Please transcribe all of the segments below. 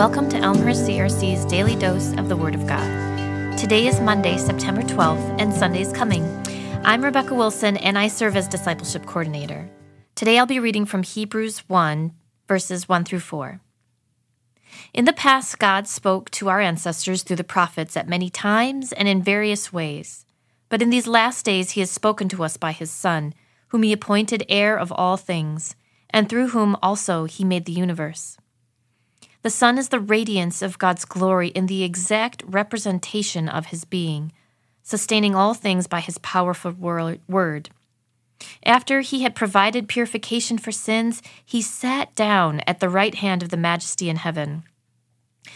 Welcome to Elmhurst CRC's daily dose of the Word of God. Today is Monday, September 12th, and Sunday's coming. I'm Rebecca Wilson, and I serve as discipleship coordinator. Today I'll be reading from Hebrews 1, verses 1 through 4. In the past, God spoke to our ancestors through the prophets at many times and in various ways. But in these last days, He has spoken to us by His Son, whom He appointed heir of all things, and through whom also He made the universe. The Son is the radiance of God's glory in the exact representation of his being, sustaining all things by his powerful word. After he had provided purification for sins, he sat down at the right hand of the majesty in heaven.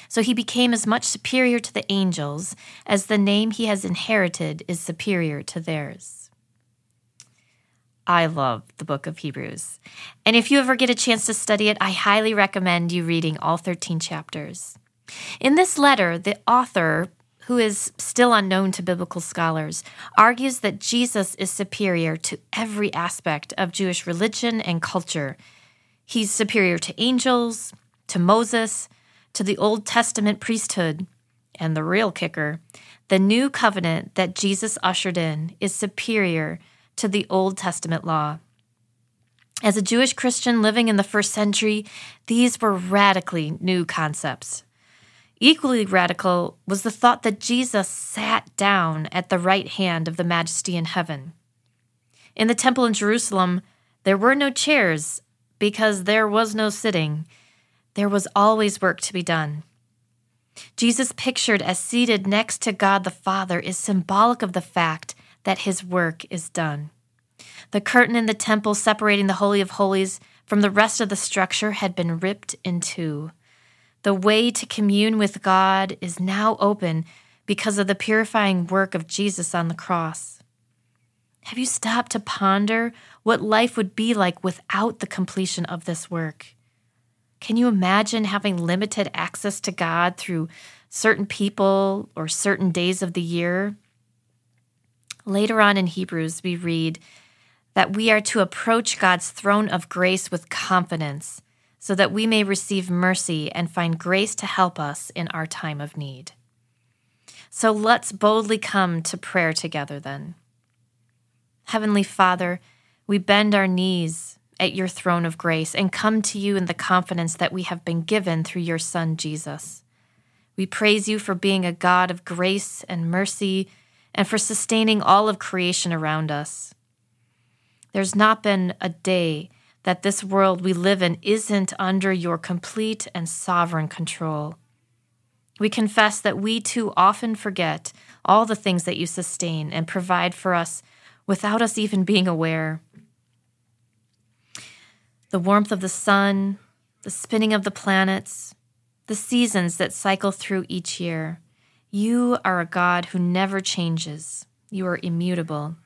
So he became as much superior to the angels as the name he has inherited is superior to theirs. I love the book of Hebrews. And if you ever get a chance to study it, I highly recommend you reading all 13 chapters. In this letter, the author, who is still unknown to biblical scholars, argues that Jesus is superior to every aspect of Jewish religion and culture. He's superior to angels, to Moses, to the Old Testament priesthood, and the real kicker, the new covenant that Jesus ushered in is superior to the Old Testament law. As a Jewish Christian living in the first century, these were radically new concepts. Equally radical was the thought that Jesus sat down at the right hand of the majesty in heaven. In the temple in Jerusalem, there were no chairs because there was no sitting. There was always work to be done. Jesus, pictured as seated next to God the Father, is symbolic of the fact that his work is done. The curtain in the temple separating the Holy of Holies from the rest of the structure had been ripped in two. The way to commune with God is now open because of the purifying work of Jesus on the cross. Have you stopped to ponder what life would be like without the completion of this work? Can you imagine having limited access to God through certain people or certain days of the year? Later on in Hebrews, we read that we are to approach God's throne of grace with confidence so that we may receive mercy and find grace to help us in our time of need. So let's boldly come to prayer together then. Heavenly Father, we bend our knees at your throne of grace and come to you in the confidence that we have been given through your Son, Jesus. We praise you for being a God of grace and mercy and for sustaining all of creation around us. There's not been a day that this world we live in isn't under your complete and sovereign control. We confess that we too often forget all the things that you sustain and provide for us without us even being aware. The warmth of the sun, the spinning of the planets, the seasons that cycle through each year, you are a God who never changes. You are immutable.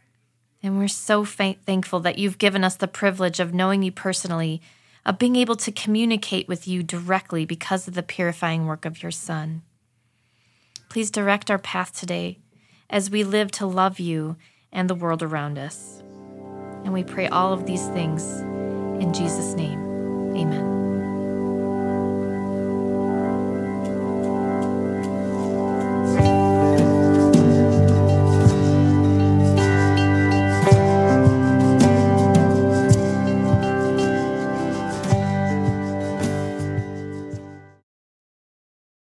And we're so thankful that you've given us the privilege of knowing you personally, of being able to communicate with you directly because of the purifying work of your Son. Please direct our path today as we live to love you and the world around us. And we pray all of these things in Jesus' name. Amen.